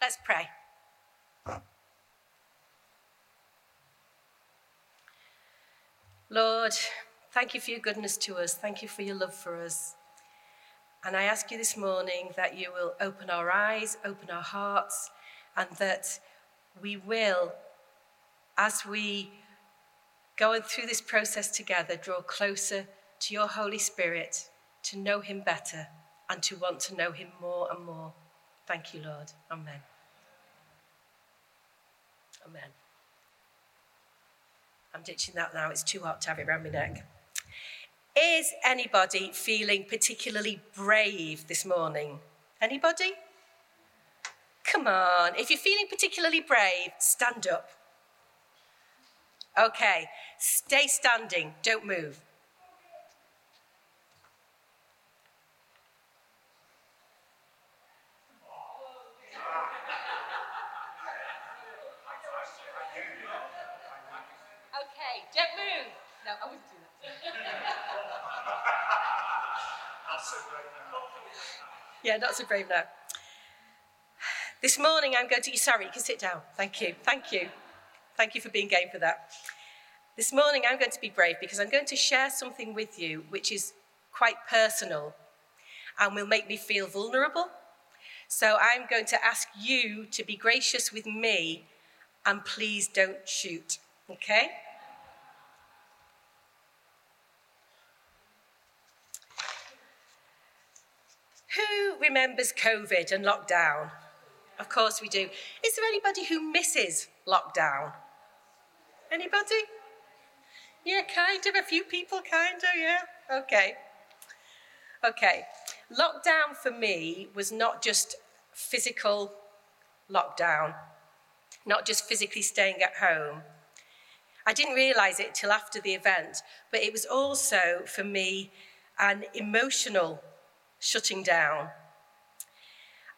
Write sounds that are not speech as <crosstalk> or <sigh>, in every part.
Let's pray. Lord, thank you for your goodness to us. Thank you for your love for us. And I ask you this morning that you will open our eyes, open our hearts, and that we will, as we go through this process together, draw closer to your Holy Spirit, to know him better, and to want to know him more and more. Thank you, Lord. Amen. Amen. I'm ditching that now. It's too hot to have it around my neck. Is anybody feeling particularly brave this morning? Anybody? Come on. If you're feeling particularly brave, stand up. Okay. Stay standing. Don't move. Now. This morning I'm going to, sorry, you can sit down. Thank you. Thank you. Thank you for being game for that. This morning I'm going to be brave because I'm going to share something with you which is quite personal and will make me feel vulnerable. So I'm going to ask you to be gracious with me and please don't shoot. Okay? Who remembers COVID and lockdown? Of course we do. Is there anybody who misses lockdown? Anybody? Yeah, kind of. A few people, kind of, yeah. Okay. Okay. Lockdown for me was not just physical lockdown, not just physically staying at home. I didn't realize it till after the event, but it was also for me an emotional shutting down.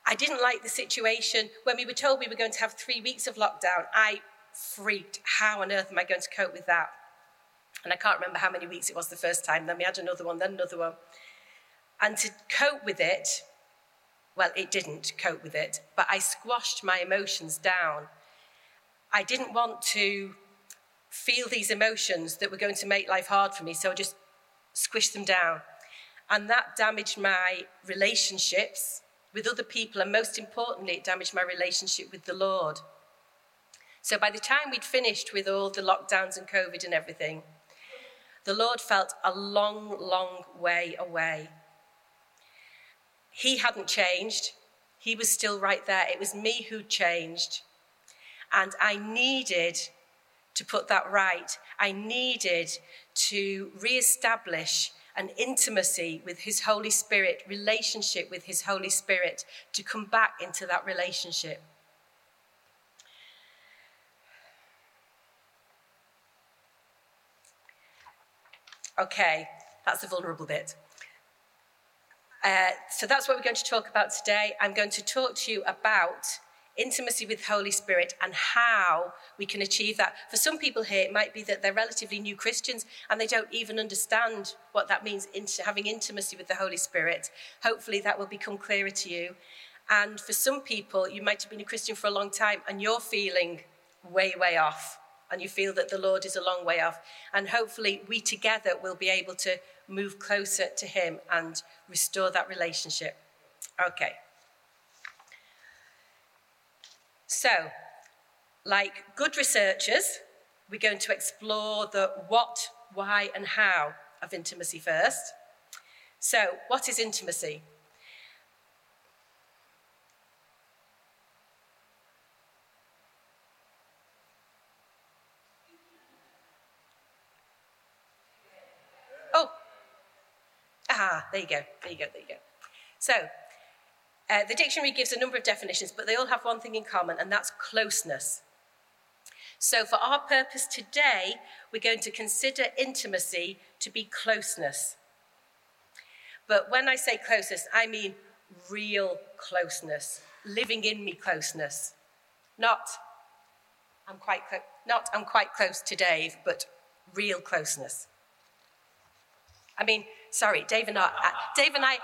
I didn't like the situation. When we were told we were going to have three weeks of lockdown, I freaked. How on earth am I going to cope with that? And I can't remember how many weeks it was the first time. Then we had another one, then another one. And to cope with it, well, it didn't cope with it, but I squashed my emotions down. I didn't want to feel these emotions that were going to make life hard for me, so I just squished them down. And that damaged my relationships with other people, and most importantly, it damaged my relationship with the Lord. So by the time we'd finished with all the lockdowns and COVID and everything, the Lord felt a long, long way away. He hadn't changed, He was still right there. It was me who changed. And I needed to put that right. I needed to re-establish an intimacy with His Holy Spirit, relationship with His Holy Spirit, to come back into that relationship. Okay, that's the vulnerable bit. Uh, so that's what we're going to talk about today. I'm going to talk to you about intimacy with Holy Spirit and how we can achieve that. For some people here, it might be that they're relatively new Christians and they don't even understand what that means, having intimacy with the Holy Spirit. Hopefully, that will become clearer to you. And for some people, you might have been a Christian for a long time and you're feeling way, way off. And you feel that the Lord is a long way off. And hopefully, we together will be able to move closer to Him and restore that relationship. Okay. So, like good researchers, we're going to explore the what, why, and how of intimacy first. So, what is intimacy? Oh, ah, there you go, there you go, there you go. So, uh, the dictionary gives a number of definitions, but they all have one thing in common, and that's closeness. So, for our purpose today, we're going to consider intimacy to be closeness. But when I say closeness, I mean real closeness, living in me closeness. Not, I'm quite, clo- not, I'm quite close to Dave, but real closeness. I mean, sorry, Dave and I, uh, Dave and I,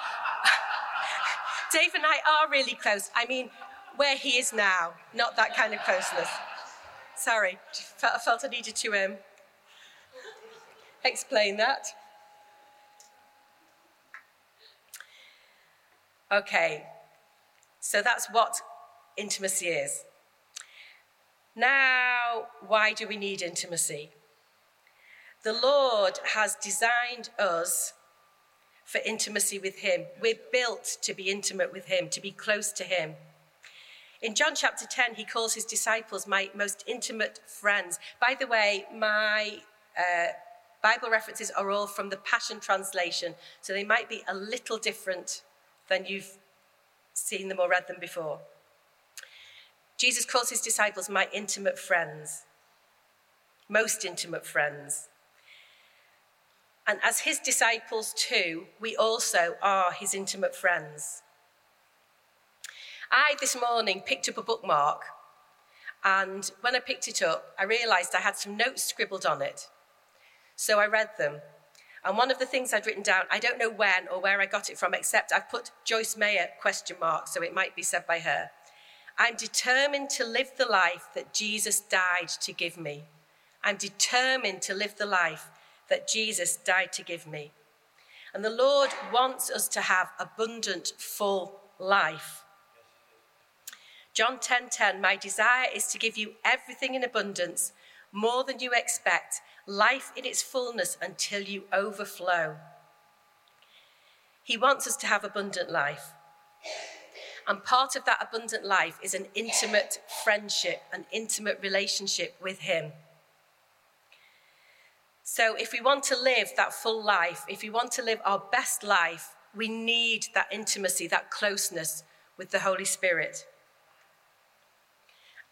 Dave and I are really close. I mean, where he is now, not that kind of closeness. Sorry, I felt I needed to um, explain that. Okay, so that's what intimacy is. Now, why do we need intimacy? The Lord has designed us for intimacy with Him. We're built to be intimate with Him, to be close to Him. In John chapter 10, he calls his disciples my most intimate friends. By the way, my uh, Bible references are all from the Passion Translation, so they might be a little different than you've seen them or read them before. Jesus calls his disciples my intimate friends, most intimate friends. And as his disciples too, we also are his intimate friends. I this morning picked up a bookmark, and when I picked it up, I realised I had some notes scribbled on it. So I read them. And one of the things I'd written down, I don't know when or where I got it from, except I've put Joyce Meyer question mark, so it might be said by her. I'm determined to live the life that Jesus died to give me. I'm determined to live the life that Jesus died to give me. And the Lord wants us to have abundant, full life. John 10:10 10, 10, My desire is to give you everything in abundance, more than you expect, life in its fullness until you overflow. He wants us to have abundant life. And part of that abundant life is an intimate friendship, an intimate relationship with Him. So, if we want to live that full life, if we want to live our best life, we need that intimacy, that closeness with the Holy Spirit.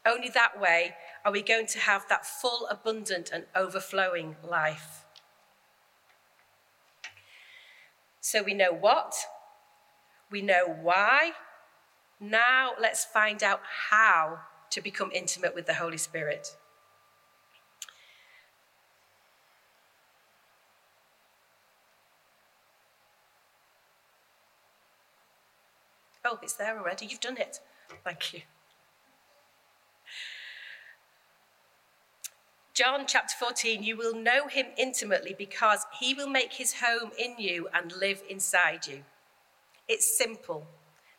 Only that way are we going to have that full, abundant, and overflowing life. So we know what, we know why. Now let's find out how to become intimate with the Holy Spirit. Oh, it's there already. You've done it. Thank you. John chapter 14, you will know him intimately because he will make his home in you and live inside you. It's simple.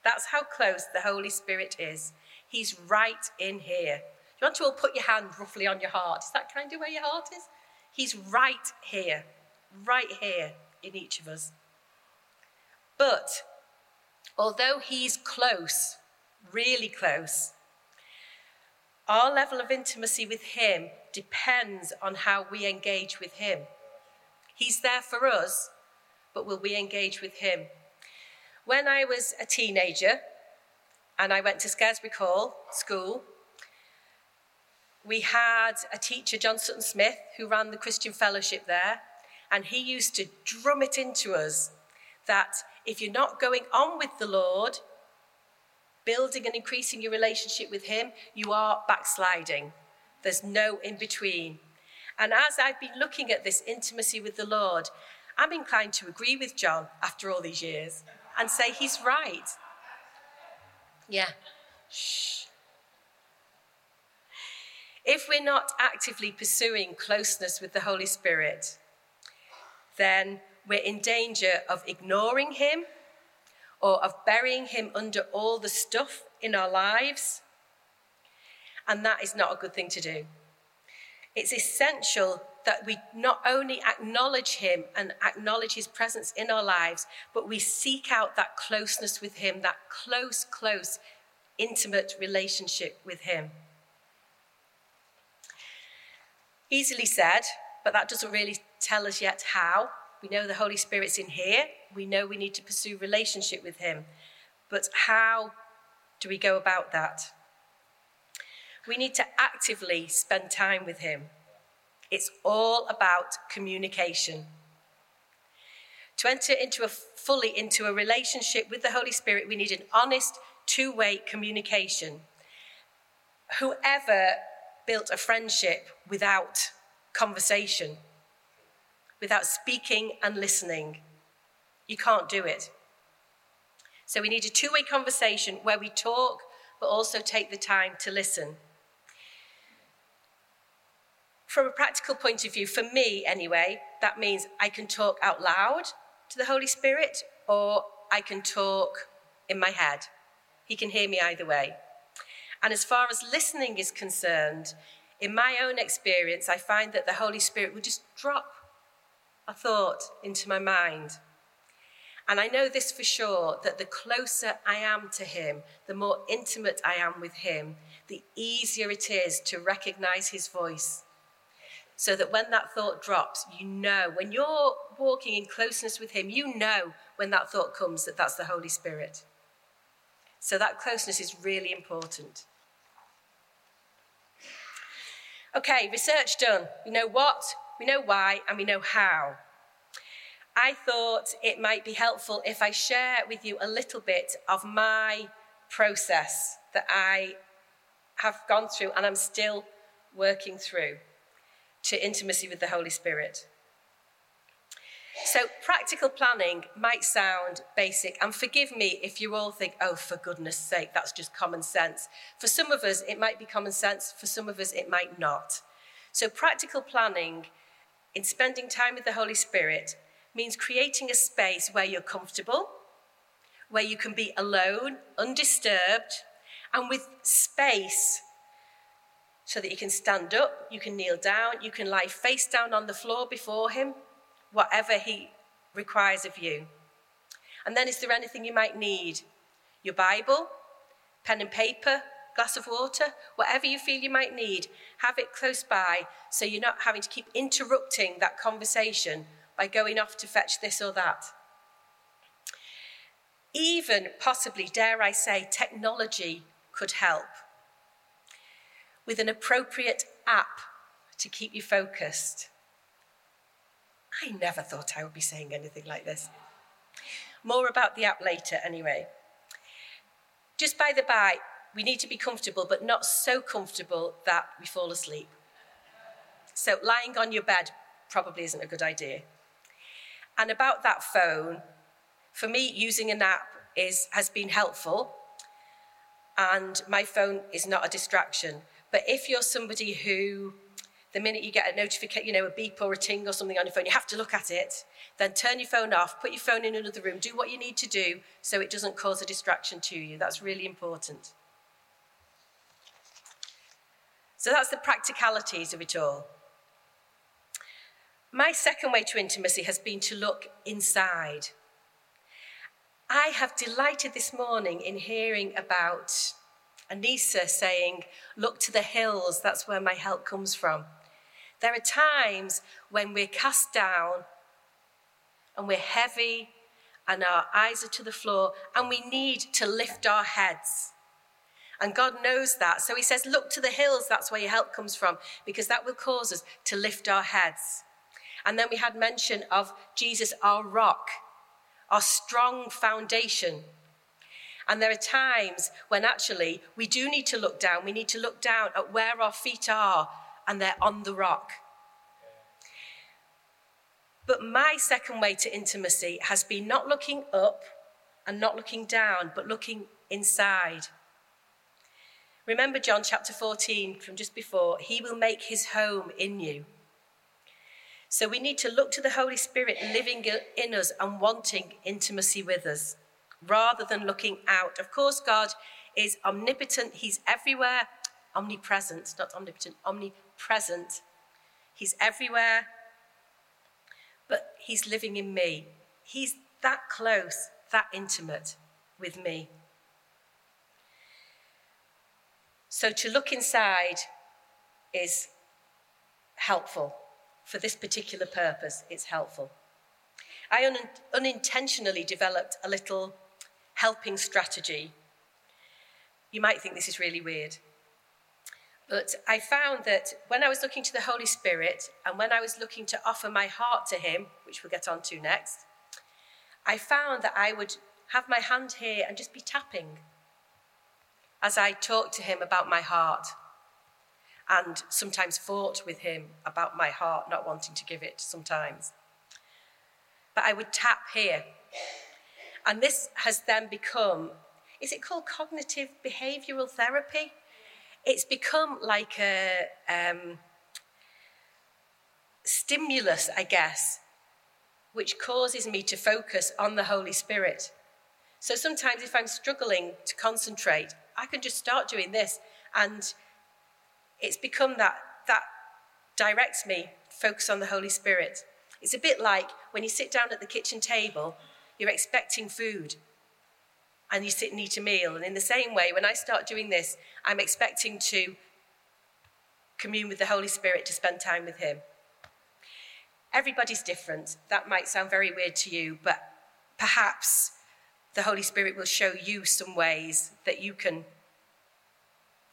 That's how close the Holy Spirit is. He's right in here. Do You want to all put your hand roughly on your heart? Is that kind of where your heart is? He's right here, right here in each of us. But although he's close, really close, our level of intimacy with him depends on how we engage with him. He's there for us, but will we engage with him? When I was a teenager and I went to Scarisbrick Hall School, we had a teacher, John Sutton Smith, who ran the Christian Fellowship there, and he used to drum it into us that if you're not going on with the Lord, building and increasing your relationship with Him, you are backsliding. There's no in between. And as I've been looking at this intimacy with the Lord, I'm inclined to agree with John after all these years and say he's right. Yeah. Shh. If we're not actively pursuing closeness with the Holy Spirit, then we're in danger of ignoring him or of burying him under all the stuff in our lives. And that is not a good thing to do. It's essential that we not only acknowledge him and acknowledge his presence in our lives, but we seek out that closeness with him, that close, close, intimate relationship with him. Easily said, but that doesn't really tell us yet how. We know the Holy Spirit's in here. We know we need to pursue relationship with Him. But how do we go about that? We need to actively spend time with Him. It's all about communication. To enter into a fully into a relationship with the Holy Spirit, we need an honest, two-way communication. Whoever built a friendship without conversation without speaking and listening. You can't do it. So we need a two way conversation where we talk but also take the time to listen. From a practical point of view, for me anyway, that means I can talk out loud to the Holy Spirit or I can talk in my head. He can hear me either way. And as far as listening is concerned, in my own experience, I find that the Holy Spirit will just drop a thought into my mind. And I know this for sure that the closer I am to Him, the more intimate I am with Him, the easier it is to recognize His voice. So that when that thought drops, you know, when you're walking in closeness with Him, you know when that thought comes that that's the Holy Spirit. So that closeness is really important. Okay, research done. You know what, we know why, and we know how. I thought it might be helpful if I share with you a little bit of my process that I have gone through and I'm still working through to intimacy with the Holy Spirit. So, practical planning might sound basic, and forgive me if you all think, oh, for goodness sake, that's just common sense. For some of us, it might be common sense, for some of us, it might not. So, practical planning in spending time with the Holy Spirit means creating a space where you're comfortable, where you can be alone, undisturbed, and with space so that you can stand up, you can kneel down, you can lie face down on the floor before Him whatever He requires of you. And then, is there anything you might need? Your Bible, pen and paper, glass of water, whatever you feel you might need, have it close by so you're not having to keep interrupting that conversation by going off to fetch this or that. Even possibly, dare I say, technology could help with an appropriate app to keep you focused. I never thought I would be saying anything like this. More about the app later, anyway. Just by the by, we need to be comfortable, but not so comfortable that we fall asleep. So, lying on your bed probably isn't a good idea. And about that phone, for me, using an app is, has been helpful, and my phone is not a distraction. But if you're somebody who the minute you get a notification, you know, a beep or a ting or something on your phone, you have to look at it. Then turn your phone off, put your phone in another room, do what you need to do so it doesn't cause a distraction to you. That's really important. So that's the practicalities of it all. My second way to intimacy has been to look inside. I have delighted this morning in hearing about Anissa saying, Look to the hills, that's where my help comes from. There are times when we're cast down and we're heavy and our eyes are to the floor and we need to lift our heads. And God knows that. So he says, Look to the hills, that's where your help comes from, because that will cause us to lift our heads. And then we had mention of Jesus, our rock, our strong foundation. And there are times when actually we do need to look down. We need to look down at where our feet are and they're on the rock. But my second way to intimacy has been not looking up and not looking down, but looking inside. Remember John chapter 14 from just before, He will make His home in you. So we need to look to the Holy Spirit living in us and wanting intimacy with us rather than looking out. Of course, God is omnipotent, He's everywhere, omnipresent, not omnipotent, omnipresent. He's everywhere, but He's living in me. He's that close, that intimate with me. So to look inside is helpful. For this particular purpose, it's helpful. I un- unintentionally developed a little helping strategy. You might think this is really weird. But I found that when I was looking to the Holy Spirit and when I was looking to offer my heart to Him, which we'll get on to next, I found that I would have my hand here and just be tapping as I talked to Him about my heart and sometimes fought with Him about my heart not wanting to give it sometimes. But I would tap here. And this has then become is it called cognitive behavioral therapy? It's become like a um, stimulus, I guess, which causes me to focus on the Holy Spirit. So sometimes if I'm struggling to concentrate, I can just start doing this and it's become that that directs me focus on the Holy Spirit. It's a bit like when you sit down at the kitchen table, you're expecting food and you sit and eat a meal. And in the same way, when I start doing this, I'm expecting to commune with the Holy Spirit to spend time with Him. Everybody's different. That might sound very weird to you, but perhaps the Holy Spirit will show you some ways that you can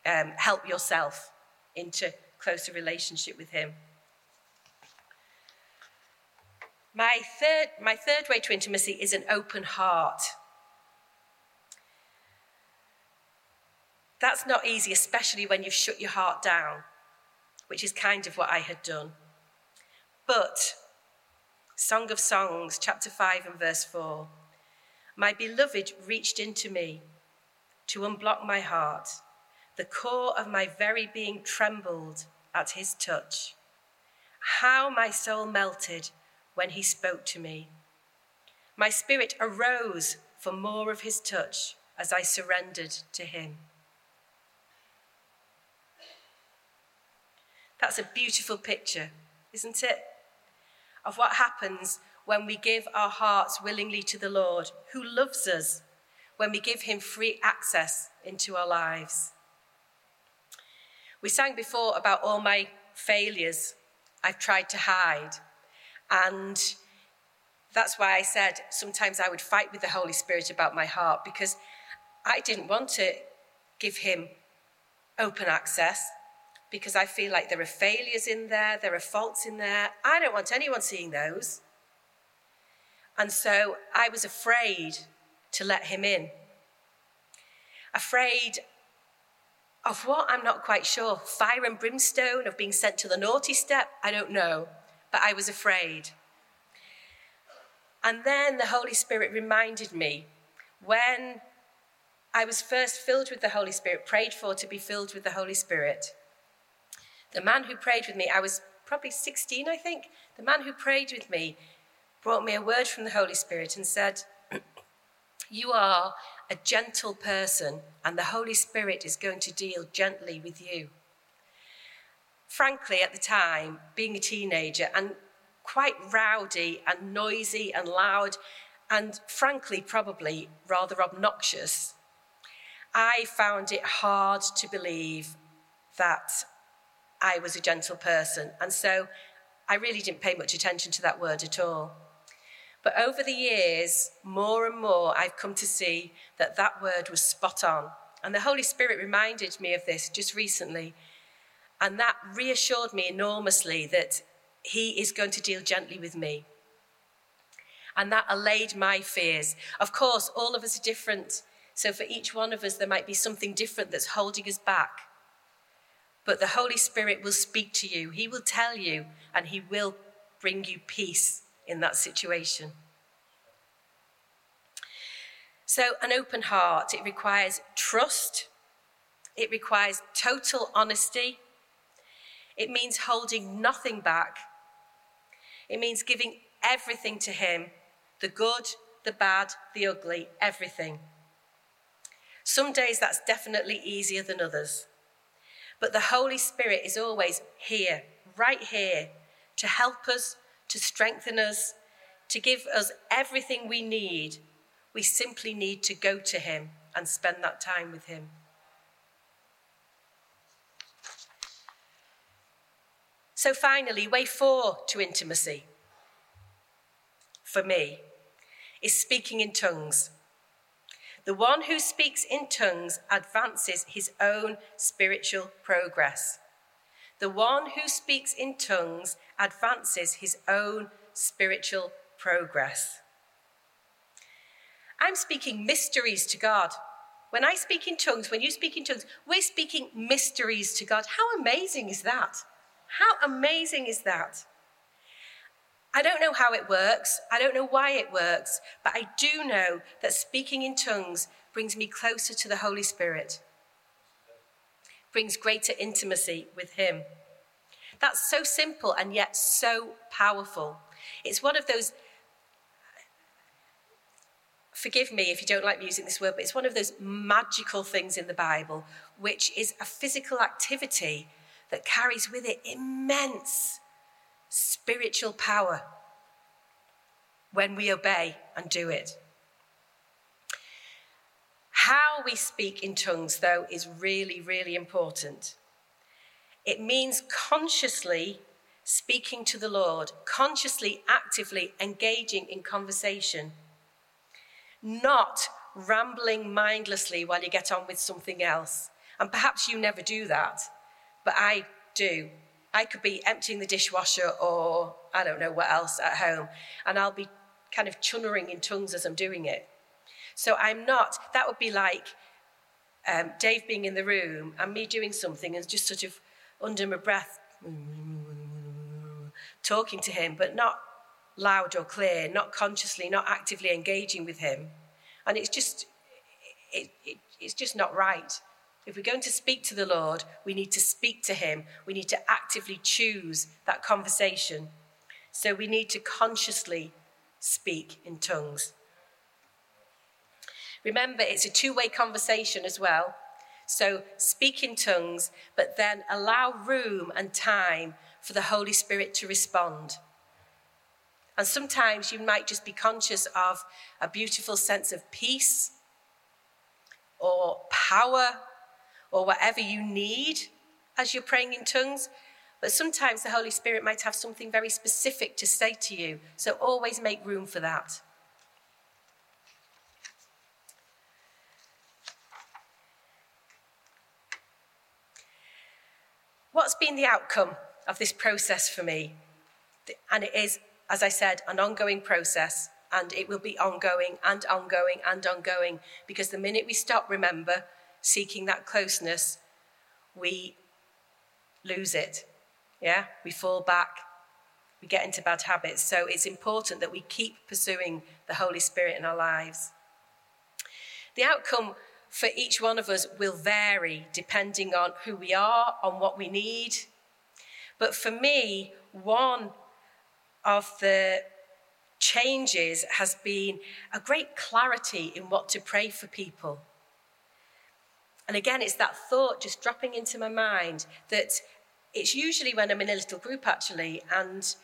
um, help yourself into closer relationship with Him. My third, my third way to intimacy is an open heart. That's not easy, especially when you've shut your heart down, which is kind of what I had done. But, Song of Songs, chapter 5 and verse 4 My beloved reached into me to unblock my heart. The core of my very being trembled at his touch. How my soul melted when he spoke to me. My spirit arose for more of his touch as I surrendered to him. That's a beautiful picture, isn't it? Of what happens when we give our hearts willingly to the Lord, who loves us, when we give him free access into our lives. We sang before about all my failures I've tried to hide. And that's why I said sometimes I would fight with the Holy Spirit about my heart because I didn't want to give him open access because I feel like there are failures in there, there are faults in there. I don't want anyone seeing those. And so I was afraid to let him in. Afraid of what? I'm not quite sure. Fire and brimstone, of being sent to the naughty step? I don't know. But I was afraid. And then the Holy Spirit reminded me when I was first filled with the Holy Spirit, prayed for to be filled with the Holy Spirit. The man who prayed with me, I was probably 16, I think. The man who prayed with me brought me a word from the Holy Spirit and said, <clears throat> You are a gentle person, and the Holy Spirit is going to deal gently with you. Frankly, at the time, being a teenager and quite rowdy and noisy and loud, and frankly, probably rather obnoxious, I found it hard to believe that I was a gentle person. And so I really didn't pay much attention to that word at all. But over the years, more and more, I've come to see that that word was spot on. And the Holy Spirit reminded me of this just recently. And that reassured me enormously that He is going to deal gently with me. And that allayed my fears. Of course, all of us are different. So for each one of us, there might be something different that's holding us back. But the Holy Spirit will speak to you, He will tell you, and He will bring you peace in that situation. So, an open heart, it requires trust, it requires total honesty, it means holding nothing back, it means giving everything to Him the good, the bad, the ugly, everything. Some days that's definitely easier than others. But the Holy Spirit is always here, right here, to help us to strengthen us, to give us everything we need. We simply need to go to Him and spend that time with Him. So, finally, way four to intimacy for me is speaking in tongues. The one who speaks in tongues advances his own spiritual progress. The one who speaks in tongues advances his own spiritual progress. I'm speaking mysteries to God. When I speak in tongues, when you speak in tongues, we're speaking mysteries to God. How amazing is that? How amazing is that? I don't know how it works. I don't know why it works, but I do know that speaking in tongues brings me closer to the Holy Spirit, brings greater intimacy with Him. That's so simple and yet so powerful. It's one of those, forgive me if you don't like me using this word, but it's one of those magical things in the Bible, which is a physical activity that carries with it immense spiritual power when we obey and do it. How we speak in tongues, though, is really, really important. It means consciously speaking to the Lord, consciously, actively engaging in conversation, not rambling mindlessly while you get on with something else. And perhaps you never do that, but I do. I could be emptying the dishwasher or I don't know what else at home, and I'll be kind of chunnering in tongues as I'm doing it. So I'm not, that would be like um, Dave being in the room and me doing something and just sort of under my breath talking to him, but not loud or clear, not consciously, not actively engaging with him. And it's just, it, it, it's just not right. If we're going to speak to the Lord, we need to speak to him. We need to actively choose that conversation. So we need to consciously speak in tongues. Remember, it's a two way conversation as well. So speak in tongues, but then allow room and time for the Holy Spirit to respond. And sometimes you might just be conscious of a beautiful sense of peace or power or whatever you need as you're praying in tongues. But sometimes the Holy Spirit might have something very specific to say to you. So always make room for that. What's been the outcome of this process for me? And it is, as I said, an ongoing process, and it will be ongoing and ongoing and ongoing because the minute we stop, remember, seeking that closeness, we lose it. Yeah? We fall back. We get into bad habits. So it's important that we keep pursuing the Holy Spirit in our lives. The outcome for each one of us will vary depending on who we are, on what we need. But for me, one of the changes has been a great clarity in what to pray for people. And again, it's that thought just dropping into my mind that it's usually when I'm in a little group actually, and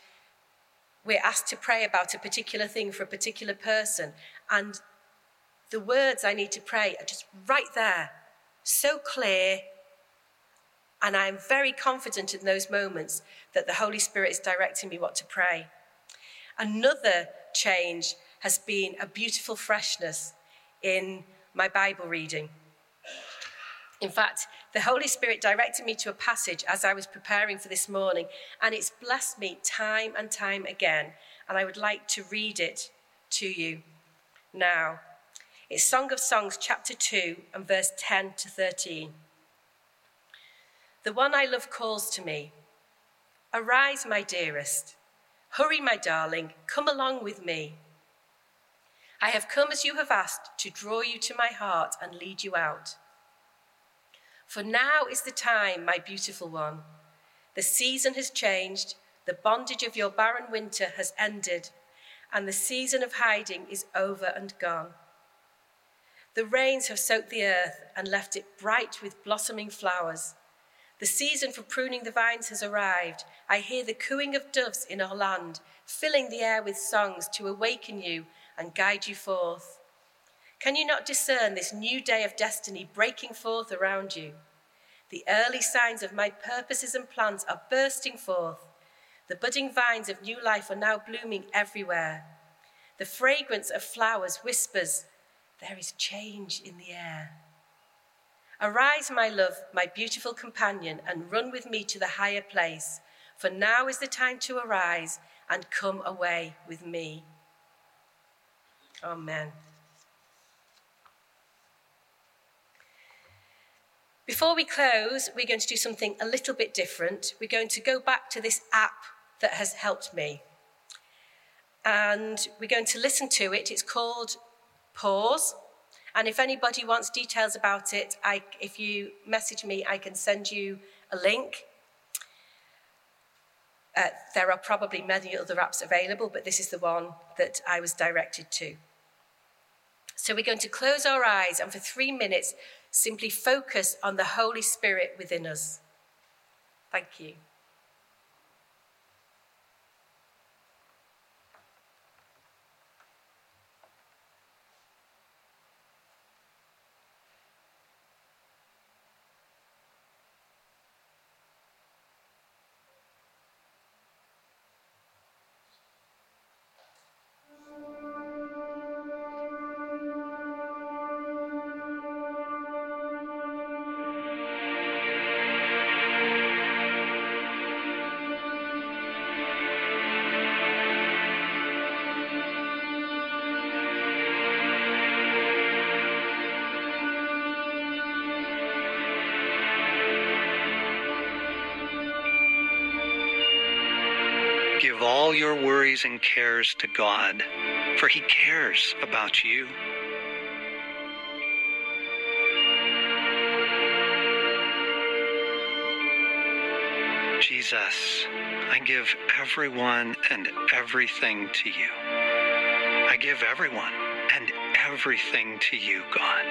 we're asked to pray about a particular thing for a particular person. And the words I need to pray are just right there, so clear. And I'm very confident in those moments that the Holy Spirit is directing me what to pray. Another change has been a beautiful freshness in my Bible reading. In fact, the Holy Spirit directed me to a passage as I was preparing for this morning, and it's blessed me time and time again. And I would like to read it to you now. It's Song of Songs, chapter 2, and verse 10 to 13. The one I love calls to me Arise, my dearest. Hurry, my darling, come along with me. I have come as you have asked to draw you to my heart and lead you out. For now is the time, my beautiful one. The season has changed, the bondage of your barren winter has ended, and the season of hiding is over and gone. The rains have soaked the earth and left it bright with blossoming flowers. The season for pruning the vines has arrived. I hear the cooing of doves in our land, filling the air with songs to awaken you and guide you forth. Can you not discern this new day of destiny breaking forth around you? The early signs of my purposes and plans are bursting forth. The budding vines of new life are now blooming everywhere. The fragrance of flowers whispers there is change in the air. Arise, my love, my beautiful companion, and run with me to the higher place, for now is the time to arise and come away with me. Amen. Before we close, we're going to do something a little bit different. We're going to go back to this app that has helped me. And we're going to listen to it. It's called pause, And if anybody wants details about it, I, if you message me, I can send you a link. Uh, there are probably many other apps available, but this is the one that I was directed to. So we're going to close our eyes and for three minutes simply focus on the Holy Spirit within us. Thank you. All your worries and cares to God, for He cares about you. Jesus, I give everyone and everything to you. I give everyone and everything to you, God.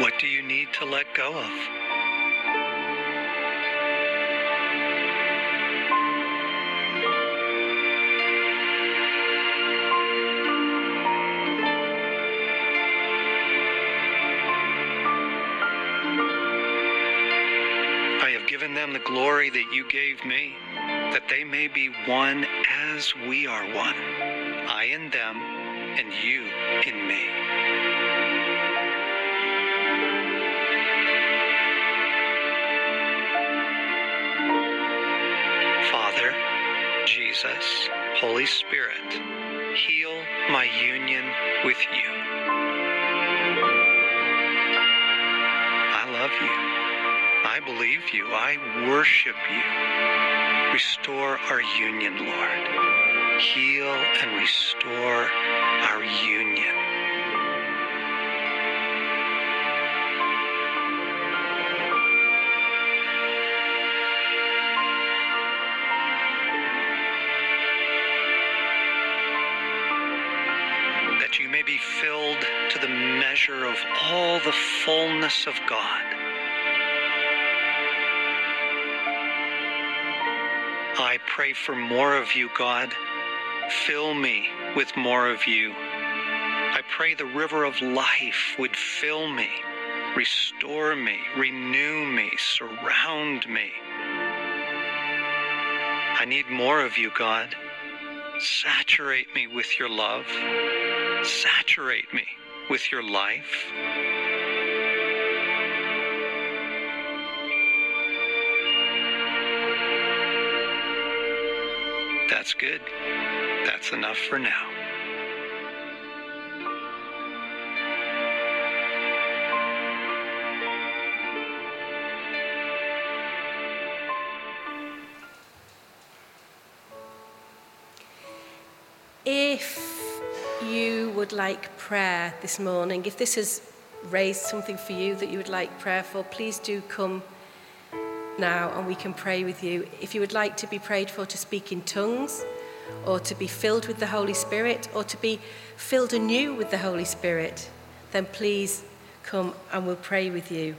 What do you need to let go of? The glory that you gave me, that they may be one as we are one, I in them, and you in me. Father, Jesus, Holy Spirit, heal my union with you. I love you. I believe you. I worship you. Restore our union, Lord. Heal and restore our union. That you may be filled to the measure of all the fullness of God. Pray for more of you, God. Fill me with more of you. I pray the river of life would fill me, restore me, renew me, surround me. I need more of you, God. Saturate me with your love. Saturate me with your life. That's good. That's enough for now. If you would like prayer this morning, if this has raised something for you that you would like prayer for, please do come now and we can pray with you. If you would like to be prayed for to speak in tongues, or to be filled with the Holy Spirit, or to be filled anew with the Holy Spirit, then please come and we'll pray with you.